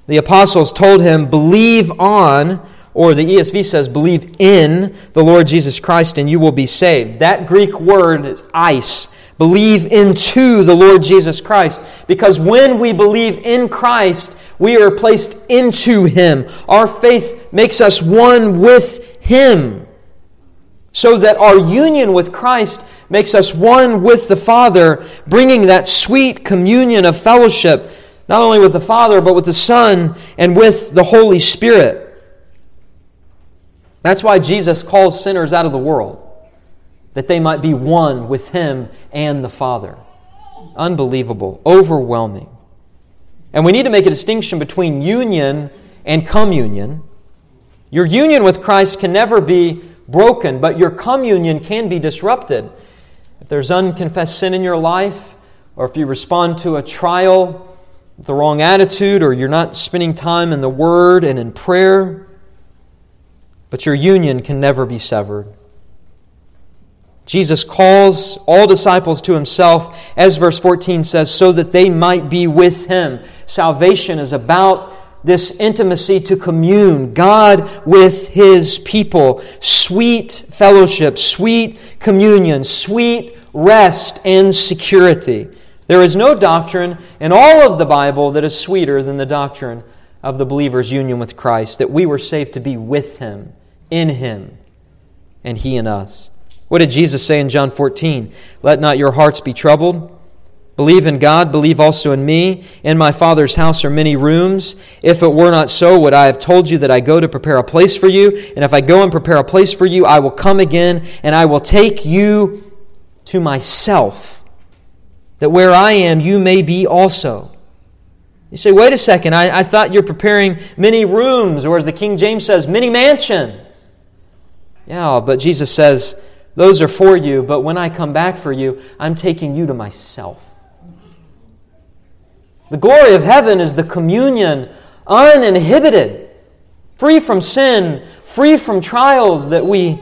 the apostles told him, "Believe on," or the ESV says, "Believe in the Lord Jesus Christ and you will be saved." That Greek word is eis. Believe into the Lord Jesus Christ because when we believe in Christ, we are placed into Him. Our faith makes us one with Him. So that our union with Christ makes us one with the Father, bringing that sweet communion of fellowship, not only with the Father, but with the Son and with the Holy Spirit. That's why Jesus calls sinners out of the world, that they might be one with Him and the Father. Unbelievable, overwhelming. And we need to make a distinction between union and communion. Your union with Christ can never be broken, but your communion can be disrupted. If there's unconfessed sin in your life, or if you respond to a trial with the wrong attitude, or you're not spending time in the Word and in prayer, but your union can never be severed. Jesus calls all disciples to himself, as verse 14 says, so that they might be with him. Salvation is about this intimacy to commune, God with his people, sweet fellowship, sweet communion, sweet rest and security. There is no doctrine in all of the Bible that is sweeter than the doctrine of the believer's union with Christ, that we were saved to be with him, in him, and he in us. What did Jesus say in John 14? Let not your hearts be troubled. Believe in God, believe also in me. In my Father's house are many rooms. If it were not so, would I have told you that I go to prepare a place for you? And if I go and prepare a place for you, I will come again and I will take you to myself, that where I am, you may be also. You say, wait a second, I, I thought you're preparing many rooms, or as the King James says, many mansions. Yeah, but Jesus says, those are for you, but when I come back for you, I'm taking you to myself. The glory of heaven is the communion, uninhibited, free from sin, free from trials that we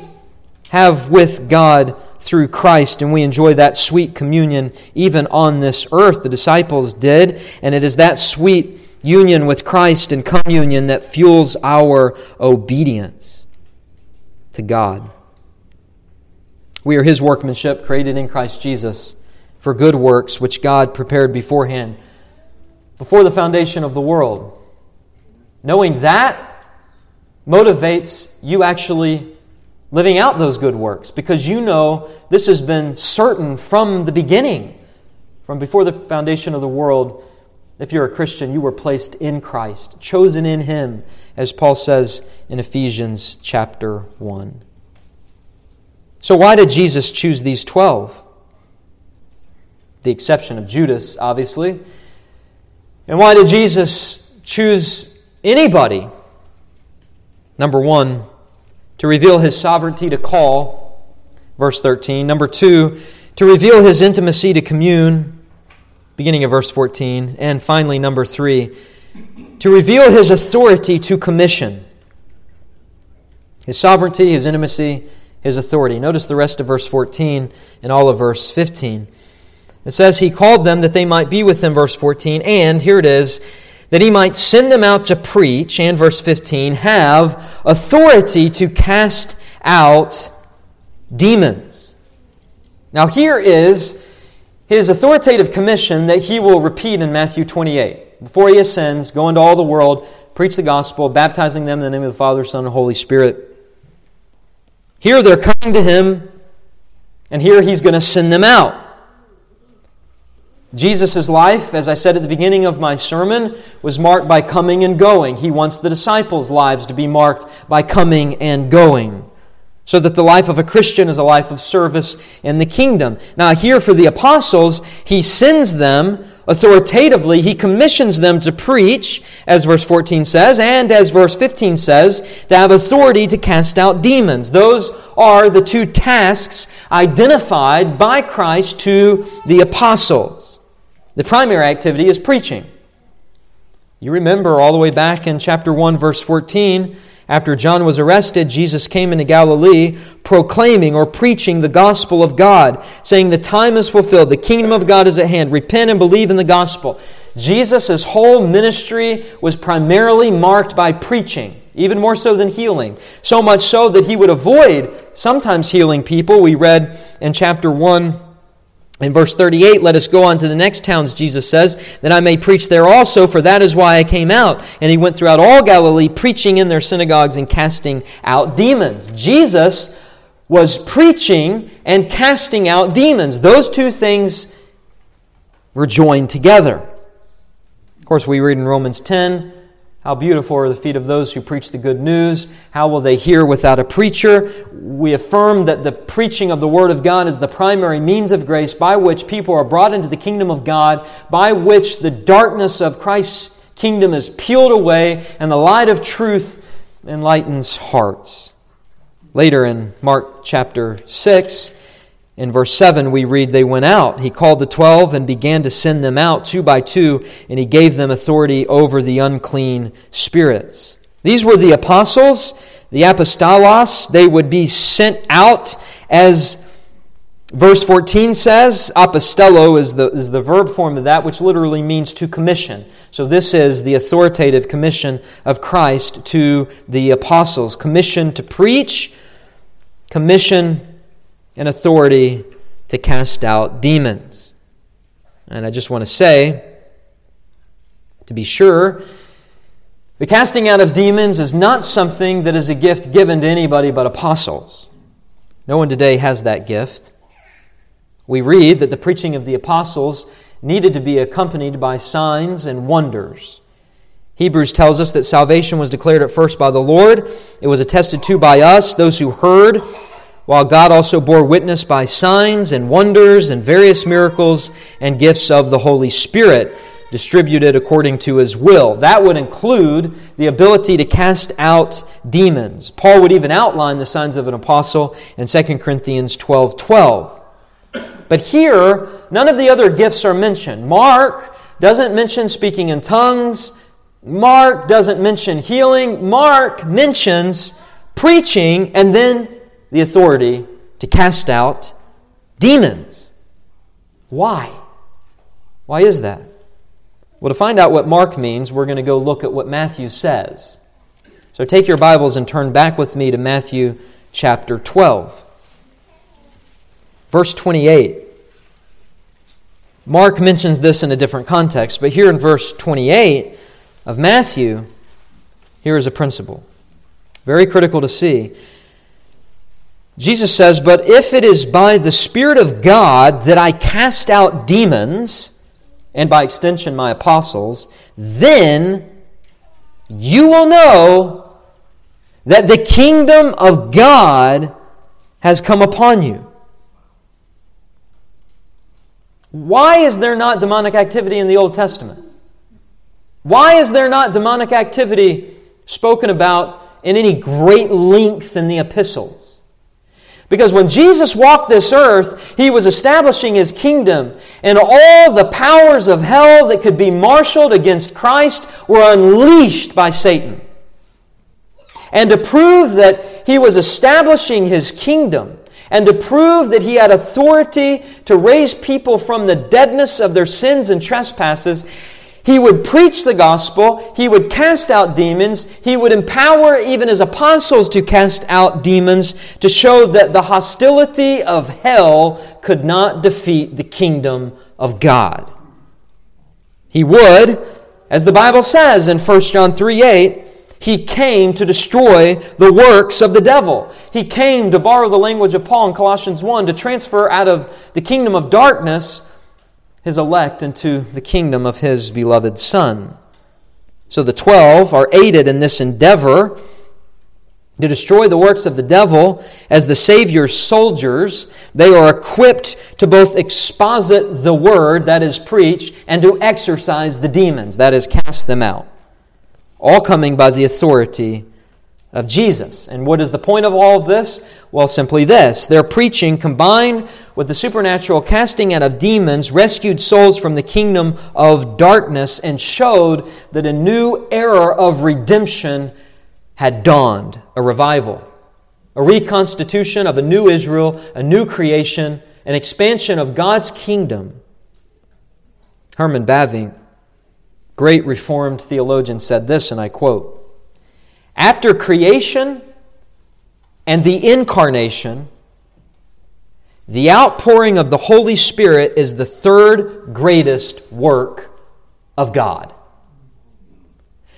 have with God through Christ, and we enjoy that sweet communion even on this earth. The disciples did, and it is that sweet union with Christ and communion that fuels our obedience to God. We are His workmanship, created in Christ Jesus for good works, which God prepared beforehand, before the foundation of the world. Knowing that motivates you actually living out those good works because you know this has been certain from the beginning, from before the foundation of the world. If you're a Christian, you were placed in Christ, chosen in Him, as Paul says in Ephesians chapter 1. So, why did Jesus choose these 12? The exception of Judas, obviously. And why did Jesus choose anybody? Number one, to reveal his sovereignty to call, verse 13. Number two, to reveal his intimacy to commune, beginning of verse 14. And finally, number three, to reveal his authority to commission. His sovereignty, his intimacy, his authority. Notice the rest of verse 14 and all of verse 15. It says, He called them that they might be with him, verse 14, and here it is, that he might send them out to preach, and verse 15, have authority to cast out demons. Now, here is his authoritative commission that he will repeat in Matthew 28. Before he ascends, go into all the world, preach the gospel, baptizing them in the name of the Father, Son, and Holy Spirit here they're coming to him, and here he's going to send them out. Jesus' life, as I said at the beginning of my sermon, was marked by coming and going. He wants the disciples' lives to be marked by coming and going. So that the life of a Christian is a life of service in the kingdom. Now, here for the apostles, he sends them authoritatively, he commissions them to preach, as verse 14 says, and as verse 15 says, to have authority to cast out demons. Those are the two tasks identified by Christ to the apostles. The primary activity is preaching. You remember all the way back in chapter 1, verse 14 after John was arrested, Jesus came into Galilee proclaiming or preaching the gospel of God, saying, The time is fulfilled, the kingdom of God is at hand. Repent and believe in the gospel. Jesus' whole ministry was primarily marked by preaching, even more so than healing. So much so that he would avoid sometimes healing people. We read in chapter 1 in verse 38, let us go on to the next towns, Jesus says, that I may preach there also, for that is why I came out. And he went throughout all Galilee, preaching in their synagogues and casting out demons. Jesus was preaching and casting out demons. Those two things were joined together. Of course, we read in Romans 10 how beautiful are the feet of those who preach the good news. How will they hear without a preacher? We affirm that the preaching of the Word of God is the primary means of grace by which people are brought into the kingdom of God, by which the darkness of Christ's kingdom is peeled away and the light of truth enlightens hearts. Later in Mark chapter 6, in verse 7, we read, They went out. He called the twelve and began to send them out two by two, and he gave them authority over the unclean spirits. These were the apostles, the apostolos. They would be sent out as verse 14 says. Apostello is the, is the verb form of that, which literally means to commission. So this is the authoritative commission of Christ to the apostles. Commission to preach, commission and authority to cast out demons. And I just want to say, to be sure, the casting out of demons is not something that is a gift given to anybody but apostles. No one today has that gift. We read that the preaching of the apostles needed to be accompanied by signs and wonders. Hebrews tells us that salvation was declared at first by the Lord. It was attested to by us, those who heard while God also bore witness by signs and wonders and various miracles and gifts of the Holy Spirit distributed according to his will. That would include the ability to cast out demons. Paul would even outline the signs of an apostle in 2 Corinthians 12 12. But here, none of the other gifts are mentioned. Mark doesn't mention speaking in tongues. Mark doesn't mention healing. Mark mentions preaching and then the authority to cast out demons. Why? Why is that? Well, to find out what Mark means, we're going to go look at what Matthew says. So take your Bibles and turn back with me to Matthew chapter 12. Verse 28. Mark mentions this in a different context, but here in verse 28 of Matthew, here is a principle. Very critical to see. Jesus says, But if it is by the Spirit of God that I cast out demons, and by extension my apostles, then you will know that the kingdom of God has come upon you. Why is there not demonic activity in the Old Testament? Why is there not demonic activity spoken about in any great length in the epistles? Because when Jesus walked this earth, he was establishing his kingdom, and all the powers of hell that could be marshaled against Christ were unleashed by Satan. And to prove that he was establishing his kingdom, and to prove that he had authority to raise people from the deadness of their sins and trespasses, he would preach the gospel. He would cast out demons. He would empower even his apostles to cast out demons to show that the hostility of hell could not defeat the kingdom of God. He would, as the Bible says in 1 John 3 8, he came to destroy the works of the devil. He came, to borrow the language of Paul in Colossians 1, to transfer out of the kingdom of darkness his elect into the kingdom of his beloved Son. So the twelve are aided in this endeavor to destroy the works of the devil as the Savior's soldiers. They are equipped to both exposit the word, that is, preached and to exorcise the demons, that is, cast them out. All coming by the authority of Jesus. And what is the point of all of this? Well, simply this their preaching, combined with the supernatural casting out of demons, rescued souls from the kingdom of darkness and showed that a new era of redemption had dawned a revival, a reconstitution of a new Israel, a new creation, an expansion of God's kingdom. Herman Bavinck, great Reformed theologian, said this, and I quote after creation and the incarnation, the outpouring of the Holy Spirit is the third greatest work of God.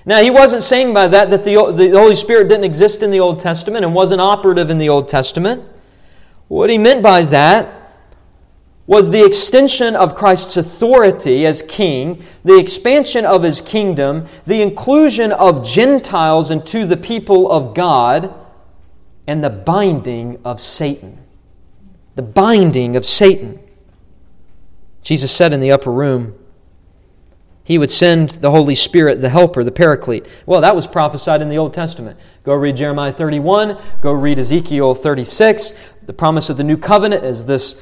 Now, he wasn't saying by that that the, the Holy Spirit didn't exist in the Old Testament and wasn't operative in the Old Testament. What he meant by that was the extension of Christ's authority as king, the expansion of his kingdom, the inclusion of Gentiles into the people of God, and the binding of Satan. The binding of Satan. Jesus said in the upper room, he would send the Holy Spirit, the Helper, the Paraclete. Well, that was prophesied in the Old Testament. Go read Jeremiah 31, go read Ezekiel 36. The promise of the new covenant is this,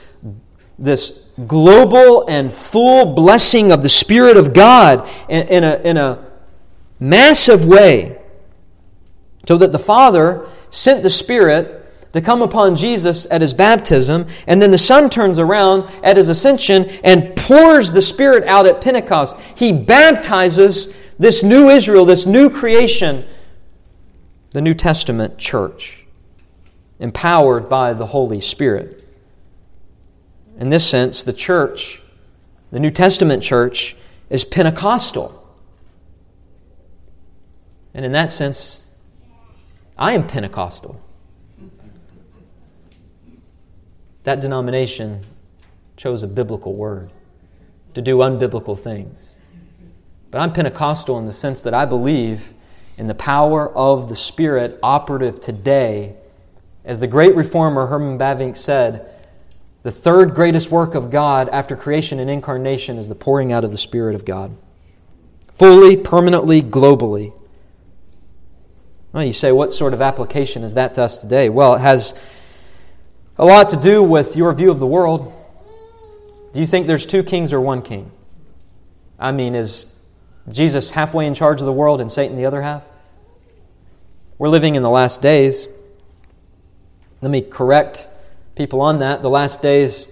this global and full blessing of the Spirit of God in, in, a, in a massive way. So that the Father sent the Spirit to come upon Jesus at his baptism, and then the Son turns around at his ascension and pours the Spirit out at Pentecost. He baptizes this new Israel, this new creation, the New Testament church, empowered by the Holy Spirit. In this sense, the church, the New Testament church, is Pentecostal. And in that sense, I am Pentecostal. That denomination chose a biblical word to do unbiblical things. But I'm Pentecostal in the sense that I believe in the power of the Spirit operative today. As the great reformer Herman Bavinck said, the third greatest work of God after creation and incarnation is the pouring out of the Spirit of God. Fully, permanently, globally. Well, you say, what sort of application is that to us today? Well, it has a lot to do with your view of the world. Do you think there's two kings or one king? I mean, is Jesus halfway in charge of the world and Satan the other half? We're living in the last days. Let me correct people on that. The last days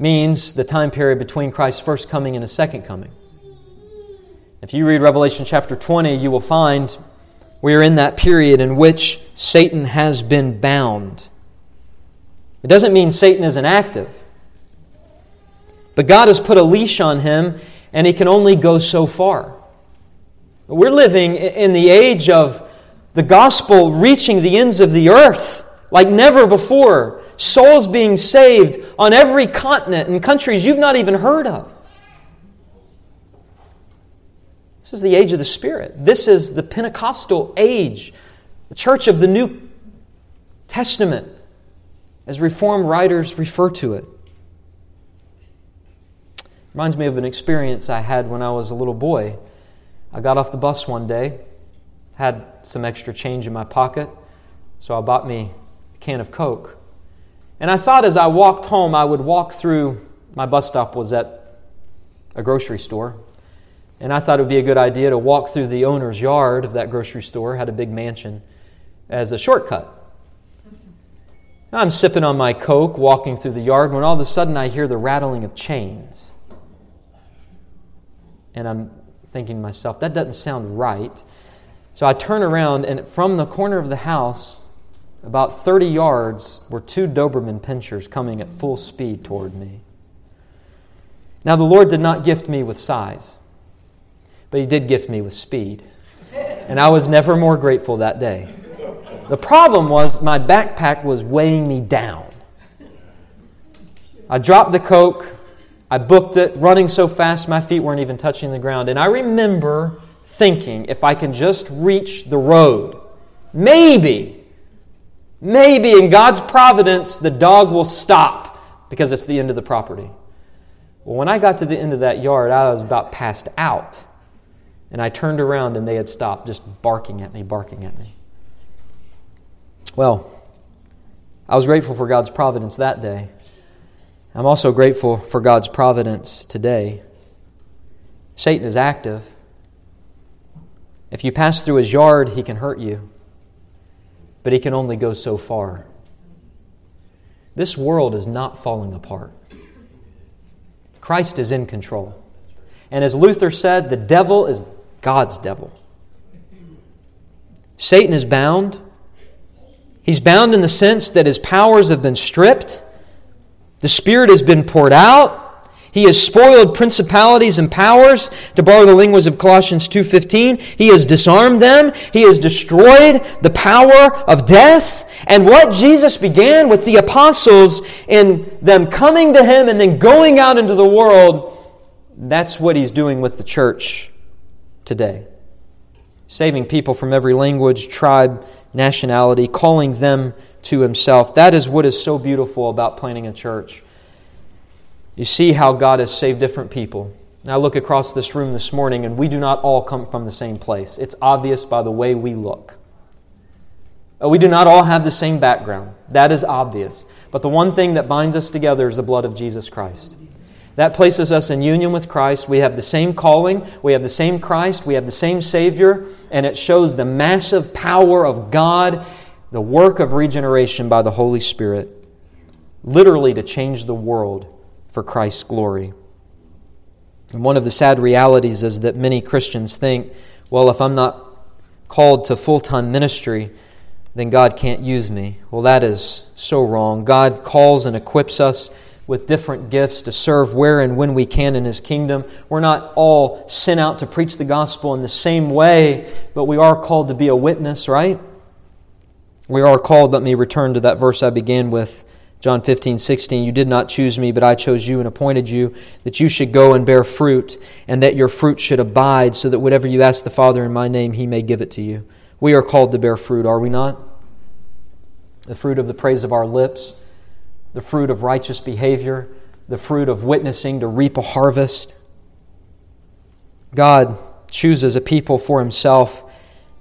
means the time period between Christ's first coming and his second coming. If you read Revelation chapter 20, you will find we are in that period in which Satan has been bound. It doesn't mean Satan isn't active. But God has put a leash on him, and he can only go so far. We're living in the age of the gospel reaching the ends of the earth like never before. Souls being saved on every continent in countries you've not even heard of. This is the age of the Spirit. This is the Pentecostal age, the church of the New Testament as Reformed writers refer to it. Reminds me of an experience I had when I was a little boy. I got off the bus one day, had some extra change in my pocket, so I bought me can of Coke. And I thought as I walked home, I would walk through, my bus stop was at a grocery store. And I thought it would be a good idea to walk through the owner's yard of that grocery store, had a big mansion, as a shortcut. I'm sipping on my Coke, walking through the yard, when all of a sudden I hear the rattling of chains. And I'm thinking to myself, that doesn't sound right. So I turn around, and from the corner of the house, about 30 yards, were two Doberman pinschers coming at full speed toward me. Now, the Lord did not gift me with size, but He did gift me with speed. And I was never more grateful that day. The problem was my backpack was weighing me down. I dropped the Coke. I booked it, running so fast my feet weren't even touching the ground. And I remember thinking, if I can just reach the road, maybe, maybe in God's providence, the dog will stop because it's the end of the property. Well, when I got to the end of that yard, I was about passed out. And I turned around and they had stopped, just barking at me, barking at me. Well, I was grateful for God's providence that day. I'm also grateful for God's providence today. Satan is active. If you pass through his yard, he can hurt you, but he can only go so far. This world is not falling apart. Christ is in control. And as Luther said, the devil is God's devil. Satan is bound. He's bound in the sense that his powers have been stripped, the Spirit has been poured out, He has spoiled principalities and powers, to borrow the language of Colossians 2:15. He has disarmed them. He has destroyed the power of death. And what Jesus began with the apostles in them coming to him and then going out into the world, that's what he's doing with the church today. Saving people from every language, tribe, nationality, calling them to himself. That is what is so beautiful about planting a church. You see how God has saved different people. Now, look across this room this morning, and we do not all come from the same place. It's obvious by the way we look. Uh, we do not all have the same background. That is obvious. But the one thing that binds us together is the blood of Jesus Christ. That places us in union with Christ. We have the same calling, we have the same Christ, we have the same Savior, and it shows the massive power of God, the work of regeneration by the Holy Spirit, literally to change the world for Christ's glory. And one of the sad realities is that many Christians think, well, if I'm not called to full time ministry, then God can't use me. Well, that is so wrong. God calls and equips us with different gifts to serve where and when we can in His kingdom. We're not all sent out to preach the gospel in the same way, but we are called to be a witness, right? We are called, let me return to that verse I began with John 15, 16, you did not choose me, but I chose you and appointed you that you should go and bear fruit, and that your fruit should abide, so that whatever you ask the Father in my name, he may give it to you. We are called to bear fruit, are we not? The fruit of the praise of our lips, the fruit of righteous behavior, the fruit of witnessing to reap a harvest. God chooses a people for himself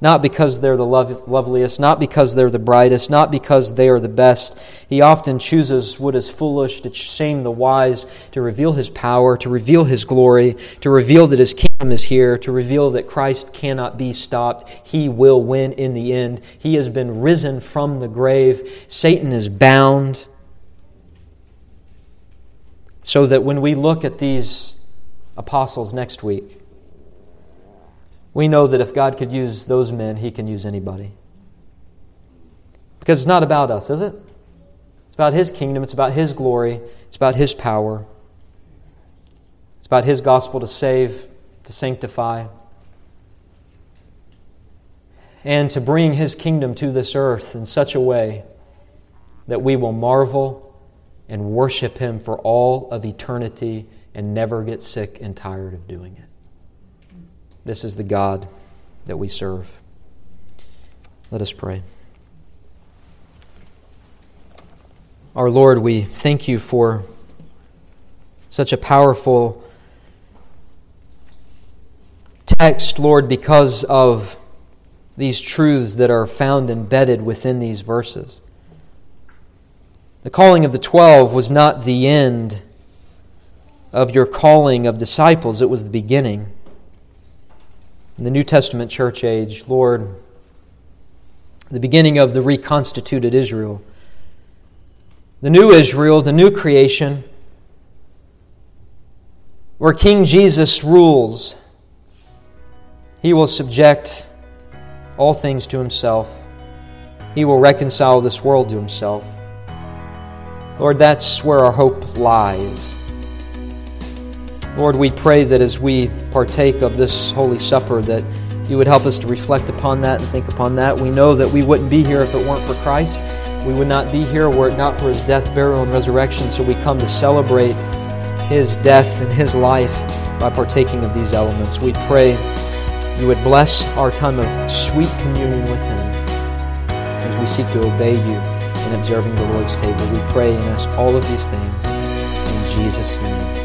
not because they're the loveliest, not because they're the brightest, not because they are the best. He often chooses what is foolish to shame the wise, to reveal his power, to reveal his glory, to reveal that his kingdom is here, to reveal that Christ cannot be stopped. He will win in the end. He has been risen from the grave. Satan is bound. So that when we look at these apostles next week, we know that if God could use those men, He can use anybody. Because it's not about us, is it? It's about His kingdom, it's about His glory, it's about His power, it's about His gospel to save, to sanctify, and to bring His kingdom to this earth in such a way that we will marvel and worship Him for all of eternity and never get sick and tired of doing it. This is the God that we serve. Let us pray. Our Lord, we thank you for such a powerful text, Lord, because of these truths that are found embedded within these verses. The calling of the twelve was not the end of your calling of disciples, it was the beginning in the New Testament church age, Lord, the beginning of the reconstituted Israel, the new Israel, the new creation, where King Jesus rules, he will subject all things to himself. He will reconcile this world to himself. Lord, that's where our hope lies. Lord, we pray that as we partake of this Holy Supper, that you would help us to reflect upon that and think upon that. We know that we wouldn't be here if it weren't for Christ. We would not be here were it not for his death, burial, and resurrection. So we come to celebrate his death and his life by partaking of these elements. We pray you would bless our time of sweet communion with him as we seek to obey you in observing the Lord's table. We pray and ask all of these things in Jesus' name.